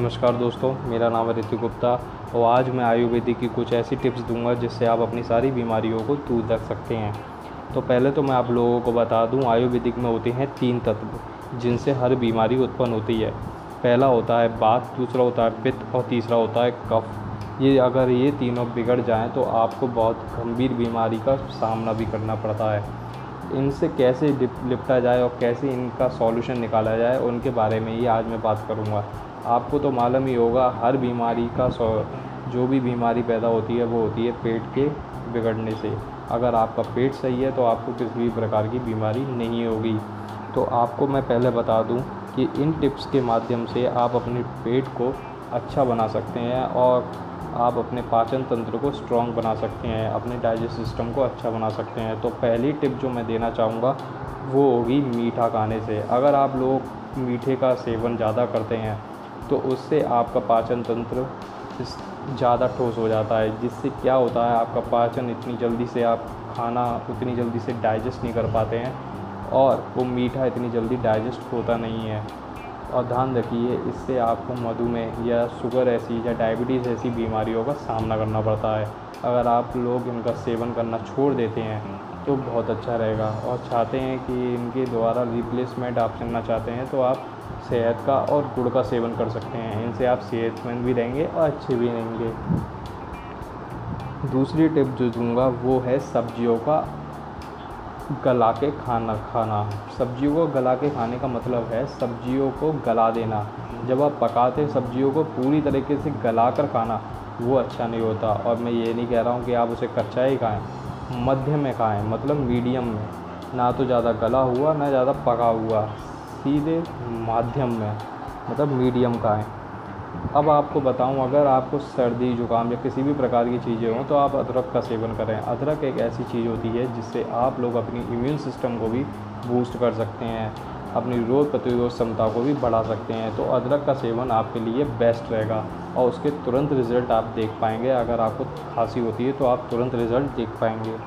नमस्कार दोस्तों, मेरा नाम है गुप्ता और आज मैं आयुर्वेदिक की कुछ ऐसी टिप्स दूँगा जिससे आप अपनी सारी बीमारियों को दूर रख सकते हैं। तो पहले तो मैं आप लोगों को बता दूँ, आयुर्वेदिक में होते हैं तीन तत्व जिनसे हर बीमारी उत्पन्न होती है। पहला होता है बात, दूसरा होता है पित्त और तीसरा होता है कफ। ये अगर ये तीनों बिगड़ जाएँ तो आपको बहुत गंभीर बीमारी का सामना भी करना पड़ता है। इनसे कैसे निपटा जाए और कैसे इनका सॉल्यूशन निकाला जाए, उनके बारे में ही आज मैं बात करूँगा। आपको तो मालूम ही होगा, हर बीमारी का सौ, जो भी बीमारी पैदा होती है, वो होती है पेट के बिगड़ने से। अगर आपका पेट सही है तो आपको किसी भी प्रकार की बीमारी नहीं होगी। तो आपको मैं पहले बता दूँ कि इन टिप्स के माध्यम से आप अपने पेट को अच्छा बना सकते हैं और आप अपने पाचन तंत्र को स्ट्रॉन्ग बना सकते हैं, अपने डाइजेस्ट सिस्टम को अच्छा बना सकते हैं। तो पहली टिप जो मैं देना चाहूँगा, वो होगी मीठा खाने से। अगर आप लोग मीठे का सेवन ज़्यादा करते हैं तो उससे आपका पाचन तंत्र ज़्यादा ठोस हो जाता है, जिससे क्या होता है, आपका पाचन इतनी जल्दी से आप खाना उतनी जल्दी से डाइजेस्ट नहीं कर पाते हैं और वो मीठा इतनी जल्दी डाइजेस्ट होता नहीं है। और ध्यान रखिए, इससे आपको मधुमेह या शुगर ऐसी या डायबिटीज़ ऐसी बीमारियों का सामना करना पड़ता है। अगर आप लोग इनका सेवन करना छोड़ देते हैं तो बहुत अच्छा रहेगा। और चाहते हैं कि इनके द्वारा रिप्लेसमेंट आप चलना चाहते हैं तो आप सेहत का और गुड़ का सेवन कर सकते हैं। इनसे आप सेहतमंद भी रहेंगे और अच्छे भी रहेंगे। दूसरी टिप जो दूँगा वो है सब्जियों का गला के खाना खाना। सब्जियों को गला के खाने का मतलब है सब्जियों को गला देना। जब आप पकाते सब्जियों को पूरी तरीके से गला कर खाना, वो अच्छा नहीं होता। और मैं ये नहीं कह रहा हूँ कि आप उसे कच्चा ही खाएँ मध्य में खाएँ मतलब मीडियम में। ना तो ज़्यादा गला हुआ, ना ज़्यादा पका हुआ। सीधे माध्यम में मतलब मीडियम का है। अब आपको बताऊँ, अगर आपको सर्दी, जुकाम या किसी भी प्रकार की चीज़ें हों तो आप अदरक का सेवन करें। अदरक एक ऐसी चीज़ होती है जिससे आप लोग अपनी इम्यून सिस्टम को भी बूस्ट कर सकते हैं, अपनी रोग प्रतिरोध क्षमता को भी बढ़ा सकते हैं। तो अदरक का सेवन आपके लिए बेस्ट रहेगा और उसके तुरंत रिज़ल्ट आप देख पाएँगे। अगर आपको खांसी होती है तो आप तुरंत रिज़ल्ट देख पाएँगे।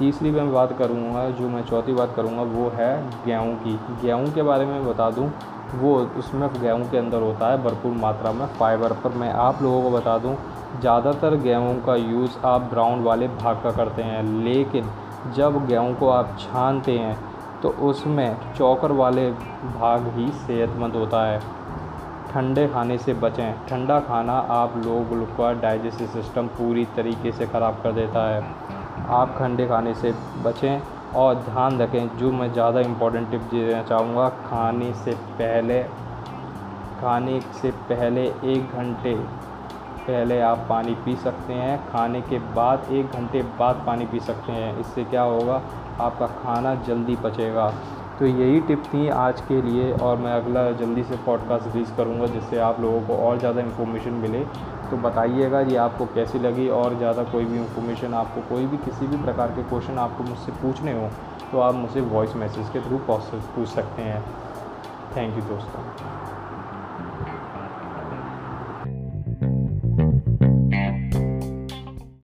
तीसरी मैं बात करूँगा, जो मैं चौथी बात करूँगा, वो है गेहूँ की। गेहूँ के बारे में बता दूँ, वो उसमें गेहूँ के अंदर होता है भरपूर मात्रा में फ़ाइबर। पर मैं आप लोगों को बता दूँ, ज़्यादातर गेहूँ का यूज़ आप ब्राउन वाले भाग का करते हैं। लेकिन जब गेहूँ को आप छानते हैं तो उसमें चौकर वाले भाग ही सेहतमंद होता है। ठंडे खाने से बचें। ठंडा खाना आप लोगों का डाइजेस्टिव सिस्टम पूरी तरीके से ख़राब कर देता है। आप खंडे खाने से बचें और ध्यान रखें, जो मैं ज़्यादा इम्पोर्टेंट टिप देना चाहूँगा, खाने से पहले, खाने से पहले एक घंटे पहले आप पानी पी सकते हैं, खाने के बाद एक घंटे बाद पानी पी सकते हैं। इससे क्या होगा? आपका खाना जल्दी पचेगा। तो यही टिप थी आज के लिए और मैं अगला जल्दी से पॉडकास्ट रिलीज़ करूँगा जिससे आप लोगों को और ज़्यादा इन्फॉर्मेशन मिले। तो बताइएगा ये आपको कैसी लगी और ज़्यादा कोई भी इन्फॉर्मेशन आपको, कोई भी किसी भी प्रकार के क्वेश्चन आपको मुझसे पूछने हो तो आप मुझसे वॉइस मैसेज के थ्रू पूछ सकते हैं। थैंक यू दोस्तों।